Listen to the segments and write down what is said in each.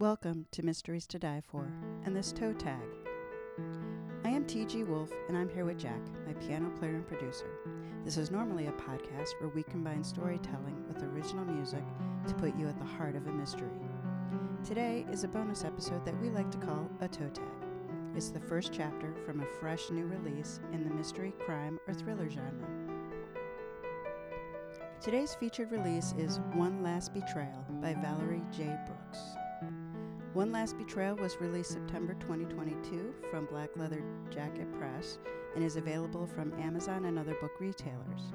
Welcome to Mysteries to Die For and this toe tag. I am TG Wolf and I'm here with Jack, my piano player and producer. This is normally a podcast where we combine storytelling with original music to put you at the heart of a mystery. Today is a bonus episode that we like to call a toe tag. It's the first chapter from a fresh new release in the mystery, crime, or thriller genre. Today's featured release is One Last Betrayal by Valerie J. Brooks. One Last Betrayal was released September 2022 from Black Leather Jacket Press and is available from Amazon and other book retailers.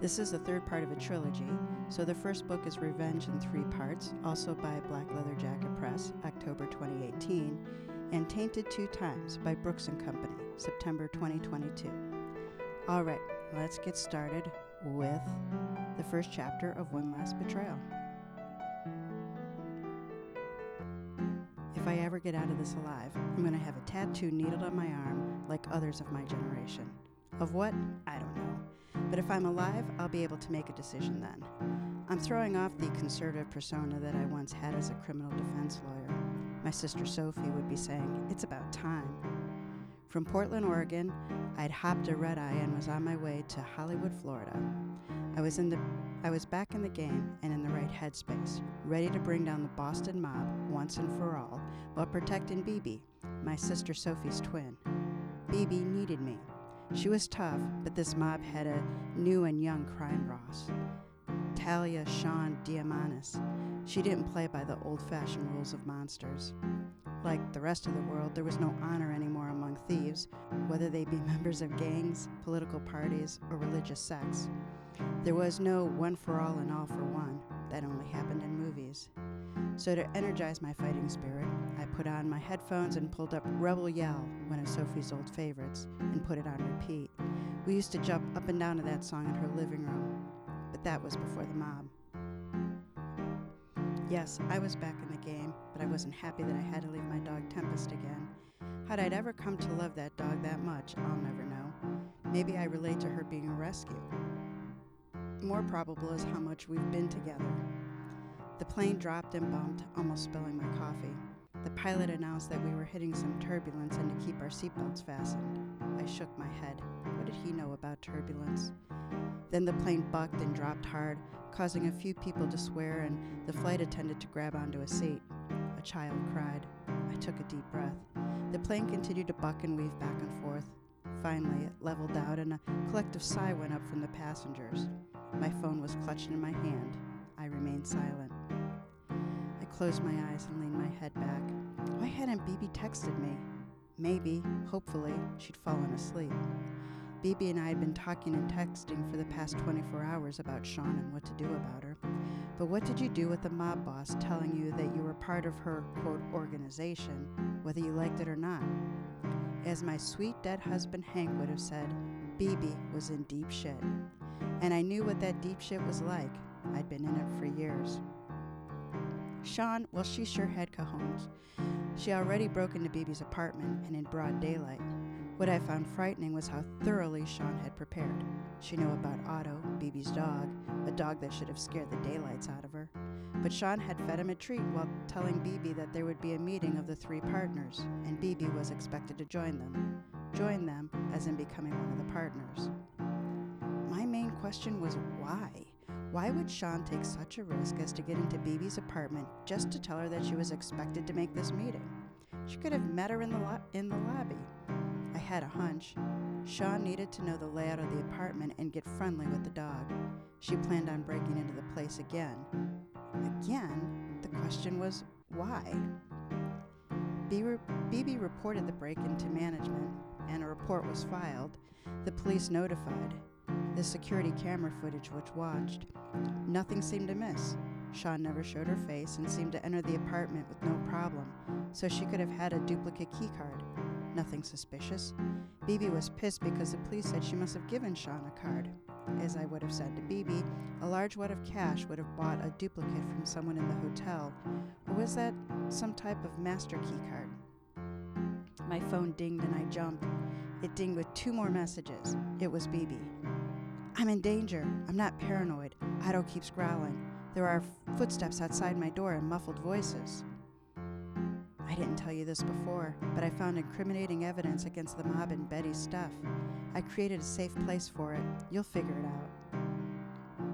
This is the third part of a trilogy, so the first book is Revenge in three parts, also by Black Leather Jacket Press, October 2018, and Tainted Two Times by Brooks and Company, September 2022. All right, let's get started with the first chapter of One Last Betrayal. I ever get out of this alive, I'm going to have a tattoo needled on my arm like others of my generation. Of what? I don't know. But if I'm alive, I'll be able to make a decision then. I'm throwing off the conservative persona that I once had as a criminal defense lawyer. My sister Sophie would be saying, It's about time. From Portland, Oregon, I'd hopped a red eye and was on my way to Hollywood, Florida. I was in the I was back in the game and in the right headspace, ready to bring down the Boston mob once and for all while protecting Bibi, my sister Sophie's twin. Bibi needed me. She was tough, but this mob had a new and young crime boss, Talia Sean Diamanis. She didn't play by the old fashioned rules of monsters. Like the rest of the world, there was no honor anymore among thieves, whether they be members of gangs, political parties, or religious sects. There was no one for all and all for one. That only happened in movies. So, to energize my fighting spirit, I put on my headphones and pulled up Rebel Yell, one of Sophie's old favorites, and put it on repeat. We used to jump up and down to that song in her living room, but that was before the mob. Yes, I was back in the game, but I wasn't happy that I had to leave my dog Tempest again. How'd I ever come to love that dog that much, I'll never know. Maybe I relate to her being a rescue. More mm-hmm. probable is how much we've been together. The plane dropped and bumped, almost spilling my coffee. The pilot announced that we were hitting some turbulence and to keep our seatbelts fastened. I shook my head. What did he know about turbulence? Then the plane bucked and dropped hard, causing a few people to swear, and the flight attendant to grab onto a seat. A child cried. I took a deep breath. The plane continued to buck and weave back and forth. Finally, it leveled out, and a collective sigh went up from the passengers. My phone was clutched in my hand. I remained silent. I closed my eyes and leaned my head back. Why hadn't Bibi texted me? Maybe, hopefully, she'd fallen asleep. Bibi and I had been talking and texting for the past 24 hours about Sean and what to do about her. But what did you do with the mob boss telling you that you were part of her, quote, organization, whether you liked it or not? As my sweet dead husband Hank would have said, Bibi was in deep shit. And I knew what that deep shit was like. I'd been in it for years. Sean, well, she sure had cajones. She already broke into Bibi's apartment and in broad daylight. What I found frightening was how thoroughly Sean had prepared. She knew about Otto, Bibi's dog, a dog that should have scared the daylights out of her. But Sean had fed him a treat while telling Bibi that there would be a meeting of the three partners, and Bibi was expected to join them. Join them, as in becoming one of the partners. My main question was why? Why would Sean take such a risk as to get into Bibi's apartment just to tell her that she was expected to make this meeting? She could have met her in the, lo- in the lobby. I had a hunch. Sean needed to know the layout of the apartment and get friendly with the dog. She planned on breaking into the place again. Again? The question was why? Bibi reported the break into management, and a report was filed. The police notified. The security camera footage was watched. Nothing seemed amiss. Sean never showed her face and seemed to enter the apartment with no problem, so she could have had a duplicate keycard. Nothing suspicious. Bibi was pissed because the police said she must have given Sean a card. As I would have said to Bibi, a large wad of cash would have bought a duplicate from someone in the hotel. Or was that some type of master key card? My phone dinged and I jumped. It dinged with two more messages. It was Bibi. I'm in danger. I'm not paranoid. Otto keeps growling. There are footsteps outside my door and muffled voices. I didn't tell you this before, but I found incriminating evidence against the mob and Betty's stuff. I created a safe place for it. You'll figure it out.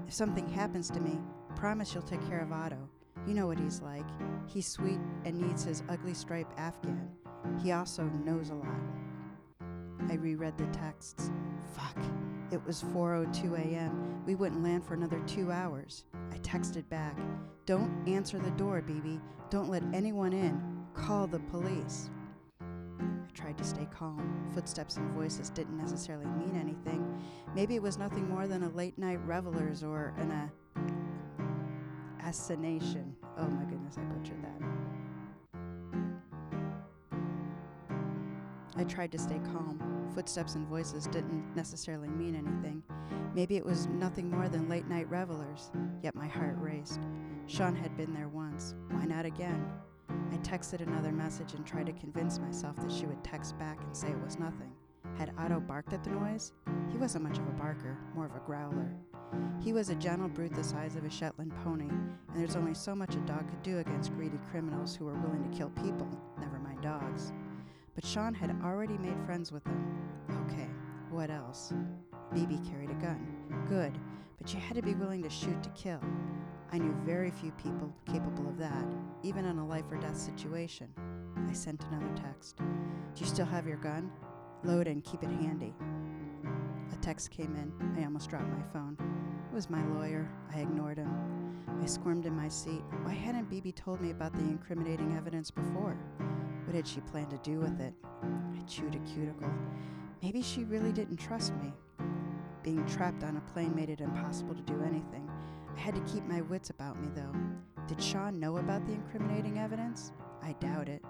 If something happens to me, promise you'll take care of Otto. You know what he's like. He's sweet and needs his ugly striped Afghan. He also knows a lot. I reread the texts. Fuck. It was 4:02 a.m. We wouldn't land for another 2 hours. I texted back, "Don't answer the door, Bibi. Don't let anyone in. Call the police." I tried to stay calm. Footsteps and voices didn't necessarily mean anything. Maybe it was nothing more than a late night revelers or an uh, assassination. Oh my goodness, I butchered that. I tried to stay calm. Footsteps and voices didn't necessarily mean anything. Maybe it was nothing more than late night revelers, yet my heart raced. Sean had been there once. Why not again? I texted another message and tried to convince myself that she would text back and say it was nothing. Had Otto barked at the noise? He wasn't much of a barker, more of a growler. He was a gentle brute the size of a Shetland pony, and there's only so much a dog could do against greedy criminals who were willing to kill people, never mind dogs. But Sean had already made friends with them. Okay, what else? Bibi carried a gun. Good, but you had to be willing to shoot to kill. I knew very few people capable of that, even in a life or death situation. I sent another text. Do you still have your gun? Load and keep it handy. A text came in. I almost dropped my phone. It was my lawyer. I ignored him. I squirmed in my seat. Why hadn't Bibi told me about the incriminating evidence before? What had she planned to do with mm. it? I chewed a cuticle. Maybe she really didn't trust me. Being trapped on a plane made it impossible to do anything. I had to keep my wits about me, though. Did Sean know about the incriminating evidence? I doubt it.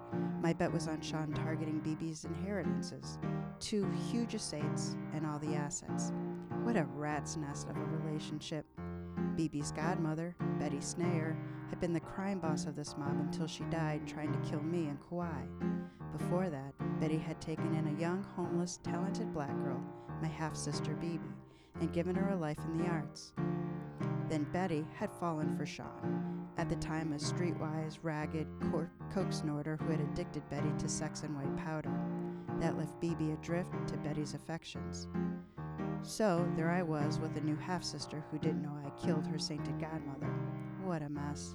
My bet was on Sean targeting Bibi's inheritances two huge estates and all the assets. What a rat's nest of a relationship. Bibi's godmother, Betty Snayer, had been the crime boss of this mob until she died trying to kill me and Kauai. Before that, Betty had taken in a young, homeless, talented black girl, my half sister Bibi, and given her a life in the arts. Then Betty had fallen for Sean, at the time a streetwise, ragged coke snorter who had addicted Betty to sex and white powder. That left Bibi adrift to Betty's affections. So there I was with a new half sister who didn't know I killed her sainted godmother. What a mess.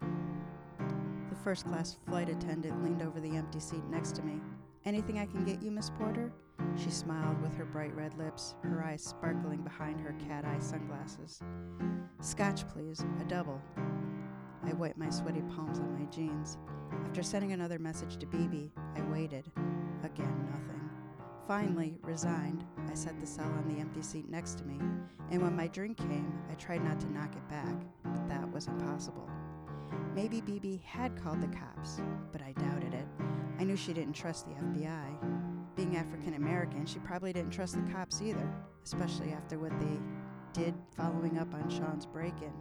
The first class flight attendant leaned over the empty seat next to me. Anything I can get you, Miss Porter? She smiled with her bright red lips, her eyes sparkling behind her cat eye sunglasses. Scotch, please, a double. I wiped my sweaty palms on my jeans. After sending another message to Bibi, I waited. Again, nothing. Finally, resigned, I set the cell on the empty seat next to me, and when my drink came, I tried not to knock it back, that was impossible. Maybe Bibi had called the cops, but I doubted it. I knew she didn't trust the FBI. Being African American, she probably didn't trust the cops either, especially after what they did following up on Sean's break in.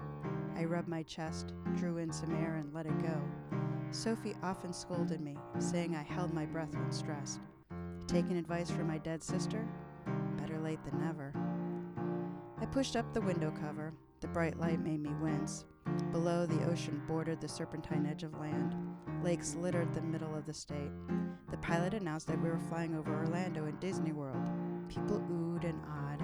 I rubbed my chest, drew in some air, and let it go. Sophie often scolded me, saying I held my breath when stressed. Taking advice from my dead sister? Better late than never. I pushed up the window cover. The bright light made me wince. Below, the ocean bordered the serpentine edge of land. Lakes littered the middle of the state. The pilot announced that we were flying over Orlando and Disney World. People oohed and awed.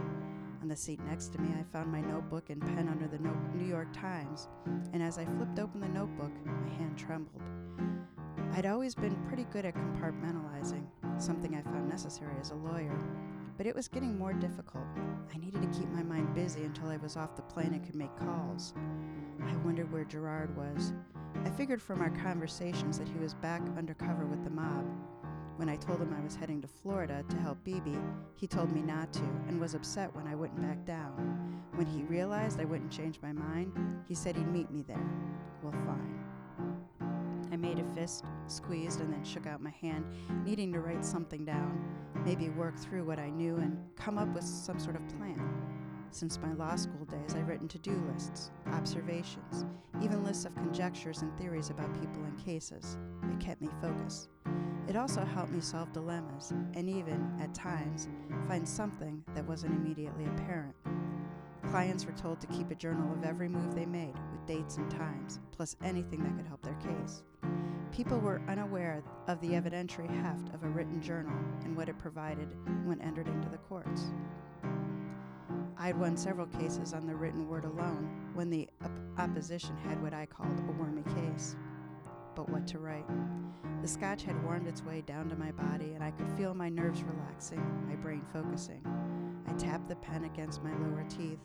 On the seat next to me, I found my notebook and pen under the New York Times, and as I flipped open the notebook, my hand trembled. I'd always been pretty good at compartmentalizing, something I found necessary as a lawyer. But it was getting more difficult. I needed to keep my mind busy until I was off the plane and could make calls. I wondered where Gerard was. I figured from our conversations that he was back undercover with the mob. When I told him I was heading to Florida to help Bibi, he told me not to and was upset when I wouldn't back down. When he realized I wouldn't change my mind, he said he'd meet me there. Well, fine. I made a fist, squeezed, and then shook out my hand, needing to write something down, maybe work through what I knew and come up with some sort of plan. Since my law school days, I've written to do lists, observations, even lists of conjectures and theories about people and cases. It kept me focused. It also helped me solve dilemmas and even, at times, find something that wasn't immediately apparent. Clients were told to keep a journal of every move they made, with dates and times, plus anything that could help their case. People were unaware of the mm. evidentiary heft of a written journal and what it provided when entered into the courts. I'd won several cases on the written word alone when the op- opposition had what I called a wormy case. But what to write? The scotch had warmed its way down to my body, and I could feel my nerves relaxing, my brain focusing. I tapped the pen against my lower teeth.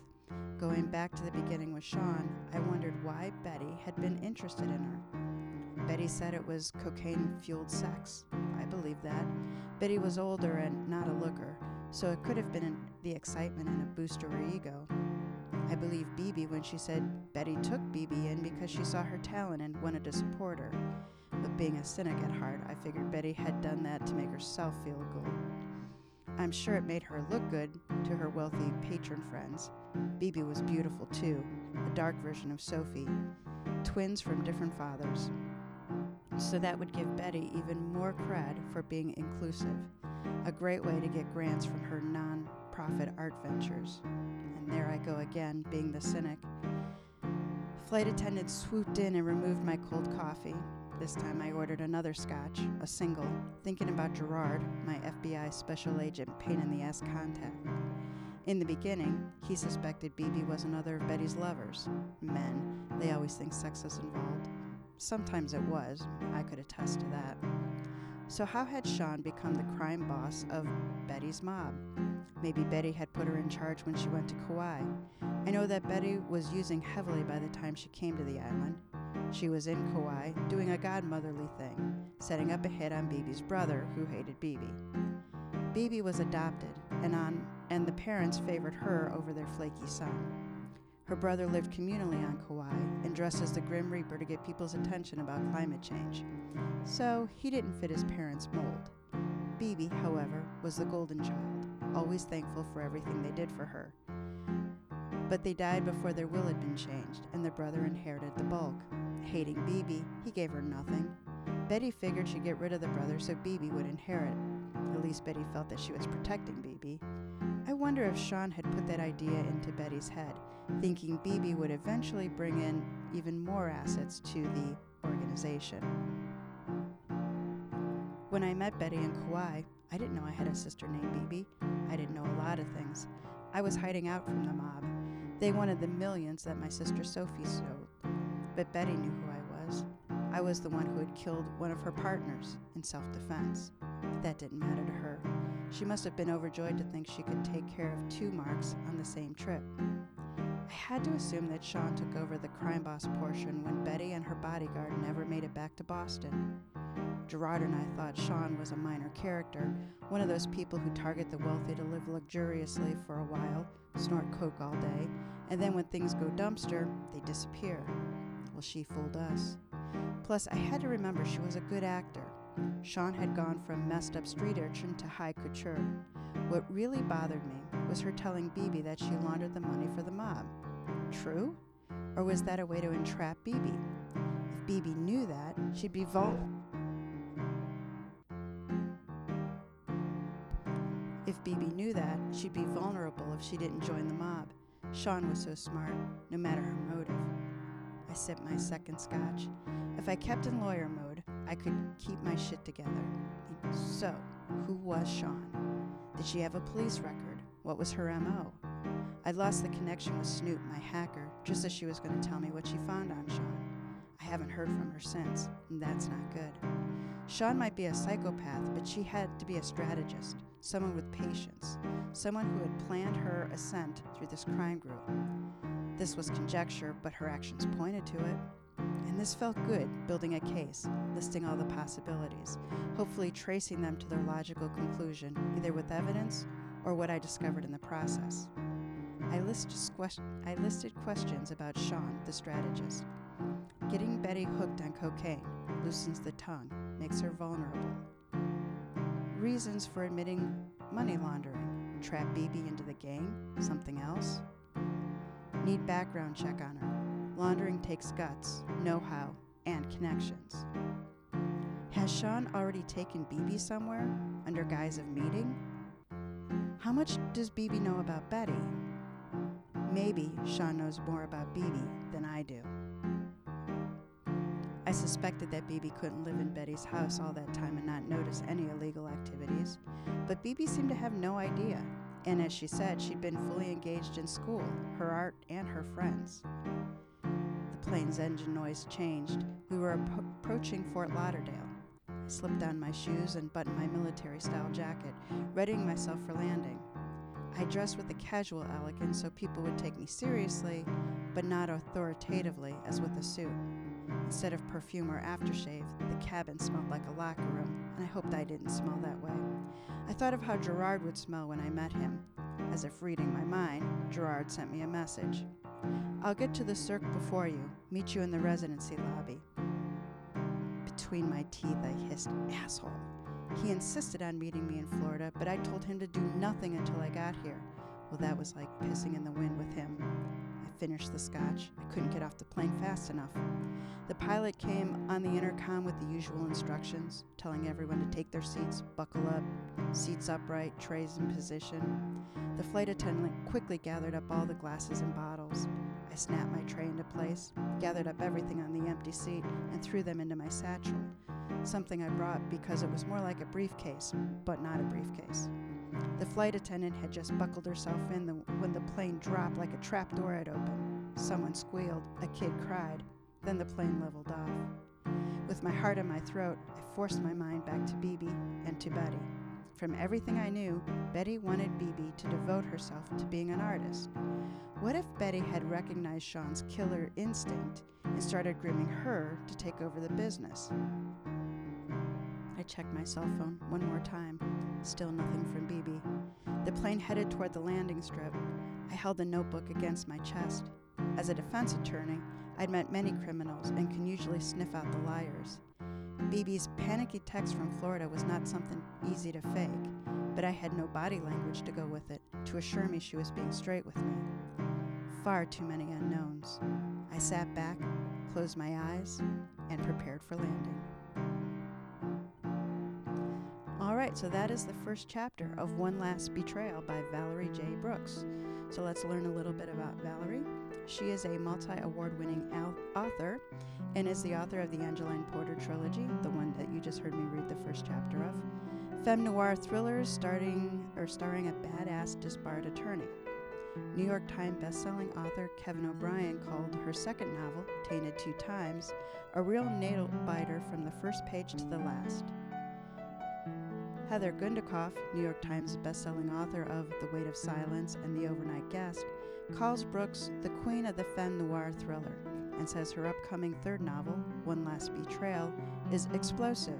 Going back to the beginning with Sean, I wondered why Betty had been interested in her. Betty said it was cocaine fueled sex. I believe that. Betty was older and not a looker, so it could have been the excitement and a boost to her ego. I believe Bibi when she said Betty took Bibi in because she saw her talent and wanted to support her. But being a cynic at heart, I figured Betty had done that to make herself feel good. I'm sure it made her look good to her wealthy patron friends. Bibi was beautiful too, a dark version of Sophie, twins from different fathers. So that would give Betty even more cred for being inclusive, a great way to get grants from her non profit art ventures. And there I go again, being the cynic. Flight attendant swooped in and removed my cold coffee. This time I ordered another scotch, a single, thinking about Gerard, my FBI special agent pain in the ass contact. In the beginning, he suspected Bibi was another of Betty's lovers. Men, they always think sex is involved. Sometimes it was, I could attest to that. So, how had Sean become the crime boss of Betty's mob? Maybe Betty had put her in charge when she went to Kauai. I know that Betty was using heavily by the time she came to the island. She was in Kauai, doing a godmotherly thing, setting up a hit on Bibi's brother, who hated Bibi. Bibi was adopted, and, on, and the parents favored her over their flaky son. Her brother lived communally on Kauai and dressed as the Grim Reaper to get people's attention about climate change. So he didn't fit his parents' mold. Bibi, however, was the golden child, always thankful for everything they did for her. But they died before their will had been changed, and the brother inherited the bulk. Hating Bibi, he gave her nothing. Betty figured she'd get rid of the brother so Bibi would inherit. At least Betty felt that she was protecting Bibi. I wonder if Sean had put that idea into Betty's head, thinking Bibi would eventually bring in even more assets to the organization. When I met Betty in Kauai, I didn't know I had a sister named Bibi. I didn't know a lot of things. I was hiding out from the mob. They wanted the millions that my sister Sophie stole, but Betty knew who I was. I was the one who had killed one of her partners in self defense. That didn't matter to her. She must have been overjoyed to think she could take care of two marks on the same trip. I had to assume that Sean took over the crime boss portion when Betty and her bodyguard never made it back to Boston. Gerard and I thought Sean was a minor character, one of those people who target the wealthy to live luxuriously for a while, snort coke all day, and then when things go dumpster, they disappear. Well, she fooled us. Plus, I had to remember she was a good actor. Sean had gone from messed up street urchin to high couture. What really bothered me was her telling Bibi that she laundered the money for the mob. True? Or was that a way to entrap Bibi? If Bibi knew that, she'd be vulnerable. If Bibi knew that, she'd be vulnerable if she didn't join the mob. Sean was so smart, no matter her motive. I sipped my second scotch. If I kept in lawyer mode, I could keep my shit together. So, who was Sean? Did she have a police record? What was her MO? I'd lost the connection with Snoop, my hacker, just as she was going to tell me what she found on Sean. I haven't heard from her since, and that's not good. Sean might be a psychopath, but she had to be a strategist, someone with patience, someone who had planned her ascent through this crime group. This was conjecture, but her actions pointed to it. And this felt good, building a case, listing all the possibilities, hopefully tracing them to their logical conclusion, either with evidence or what I discovered in the process. I, list I listed questions about Sean, the strategist. Getting Betty hooked on cocaine loosens the tongue, makes her vulnerable. Reasons for admitting money laundering trap Bibi into the gang, something else. Need background check on her. Laundering takes guts, know how, and connections. Has Sean already taken Bibi somewhere under guise of meeting? How much does Bibi know about Betty? Maybe Sean knows more about Bibi than I do. I suspected that Bibi couldn't live in Betty's house all that time and not notice any illegal activities, but Bibi seemed to have no idea. And as she said, she'd been fully engaged in school, her art, and her friends. The plane's engine noise changed. We were ap- approaching Fort Lauderdale. I slipped on my shoes and buttoned my military style jacket, readying myself for landing. I dressed with a casual elegance so people would take me seriously, but not authoritatively as with a suit. Instead of perfume or aftershave, the cabin smelled like a locker room, and I hoped I didn't smell that way. I thought of how Gerard would smell when I met him. As if reading my mind, Gerard sent me a message. I'll get to the Cirque before you, meet you in the residency lobby. Between my teeth, I hissed, asshole. He insisted on meeting me in Florida, but I told him to do nothing until I got here. Well, that was like pissing in the wind with him. Finished the scotch. I couldn't get off the plane fast enough. The pilot came on the intercom with the usual instructions, telling everyone to take their seats, buckle up, seats upright, trays in position. The flight attendant quickly gathered up all the glasses and bottles. I snapped my tray into place, gathered up everything on the empty seat, and threw them into my satchel something I brought because it was more like a briefcase, but not a briefcase. The flight attendant had just buckled herself in the, when the plane dropped like a trap door had opened. Someone squealed, a kid cried, then the plane leveled off. With my heart in my throat, I forced my mind back to Bibi and to Betty. From everything I knew, Betty wanted Bibi to devote herself to being an artist. What if Betty had recognized Sean's killer instinct and started grooming her to take over the business? I checked my cell phone one more time. Still nothing from. The plane headed toward the landing strip. I held the notebook against my chest. As a defense attorney, I'd met many criminals and can usually sniff out the liars. Bibi's panicky text from Florida was not something easy to fake, but I had no body language to go with it to assure me she was being straight with me. Far too many unknowns. I sat back, closed my eyes, and prepared for landing. So that is the first chapter of One Last Betrayal by Valerie J. Brooks. So let's learn a little bit about Valerie. She is a multi award winning author and is the author of the Angeline Porter trilogy, the one that you just heard me read the first chapter of. Femme noir thrillers starting or starring a badass disbarred attorney. New York Times bestselling author Kevin O'Brien called her second novel, Tainted Two Times, a real nail biter from the first page to the last. Heather Gudenkauf, New York Times bestselling author of The Weight of Silence and The Overnight Guest, calls Brooks the queen of the femme noir thriller and says her upcoming third novel, One Last Betrayal, is explosive,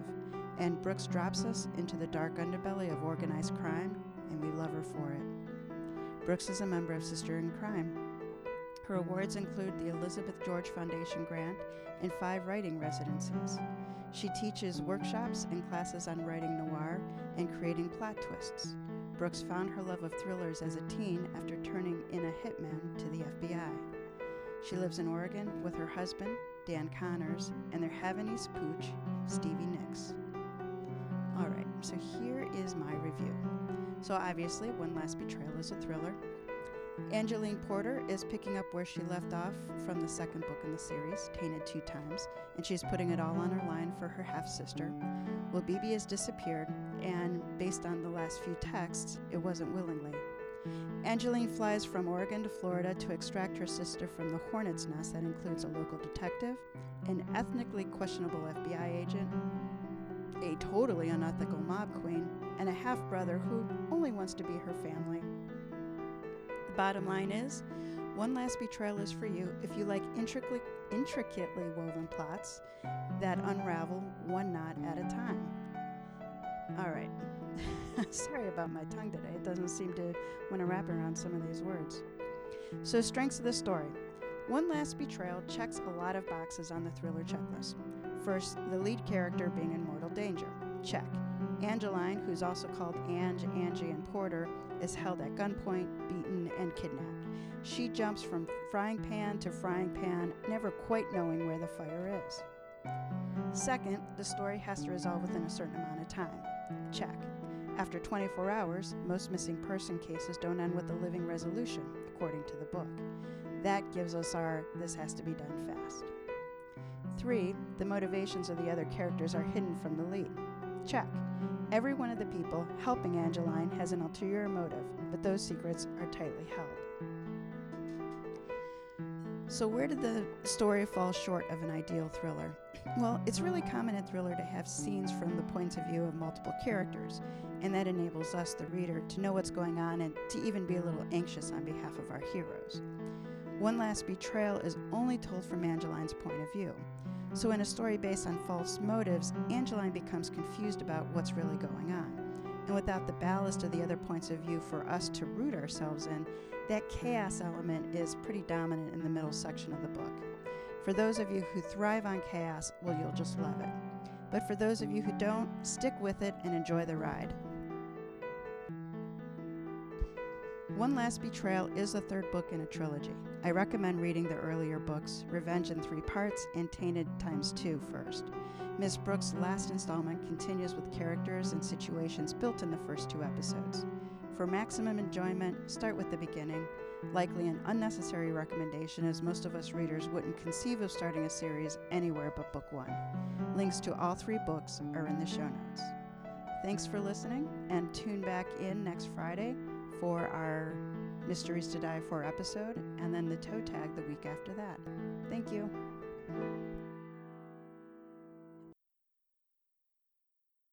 and Brooks drops us into the dark underbelly of organized crime, and we love her for it. Brooks is a member of Sister in Crime. Her awards include the Elizabeth George Foundation grant and five writing residencies. She teaches workshops and classes on writing noir and creating plot twists. Brooks found her love of thrillers as a teen after turning in a hitman to the FBI. She lives in Oregon with her husband, Dan Connors, and their Havanese pooch, Stevie Nicks. All right, so here is my review. So, obviously, One Last Betrayal is a thriller. Angeline Porter is picking up where she left off from the second book in the series, Tainted Two Times, and she's putting it all on her line for her half sister. Well, Bibi has disappeared, and based on the last few texts, it wasn't willingly. Angeline flies from Oregon to Florida to extract her sister from the hornet's nest that includes a local detective, an ethnically questionable FBI agent, a totally unethical mob queen, and a half brother who only wants to be her family. Bottom line is, One Last Betrayal is for you if you like intricately, intricately woven plots that unravel one knot at a time. All right. Sorry about my tongue today. It doesn't seem to want to wrap around some of these words. So, strengths of the story. One Last Betrayal checks a lot of boxes on the thriller checklist. First, the lead character being in mortal danger. Check. Angeline, who's also called Ange, Angie, and Porter, is held at gunpoint, beaten, and kidnapped. She jumps from frying pan to frying pan, never quite knowing where the fire is. Second, the story has to resolve within a certain amount of time. Check. After 24 hours, most missing person cases don't end with a living resolution, according to the book. That gives us our this has to be done fast. Three, the motivations of the other characters are hidden from the lead. Check. Every one of the people helping Angeline has an ulterior motive, but those secrets are tightly held. So, where did the story fall short of an ideal thriller? Well, it's really common in thriller to have scenes from the points of view of multiple characters, and that enables us, the reader, to know what's going on and to even be a little anxious on behalf of our heroes. One Last Betrayal is only told from Angeline's point of view. So, in a story based on false motives, Angeline becomes confused about what's really going on. And without the ballast of the other points of view for us to root ourselves in, that chaos element is pretty dominant in the middle section of the book. For those of you who thrive on chaos, well, you'll just love it. But for those of you who don't, stick with it and enjoy the ride. One Last Betrayal is the third book in a trilogy. I recommend reading the earlier books, Revenge in Three Parts and Tainted Times Two, first. Miss Brooks' last installment continues with characters and situations built in the first two episodes. For maximum enjoyment, start with the beginning. Likely an unnecessary recommendation, as most of us readers wouldn't conceive of starting a series anywhere but book one. Links to all three books are in the show notes. Thanks for listening, and tune back in next Friday for our Mysteries to Die For episode, and then the toe tag the week after that. Thank you.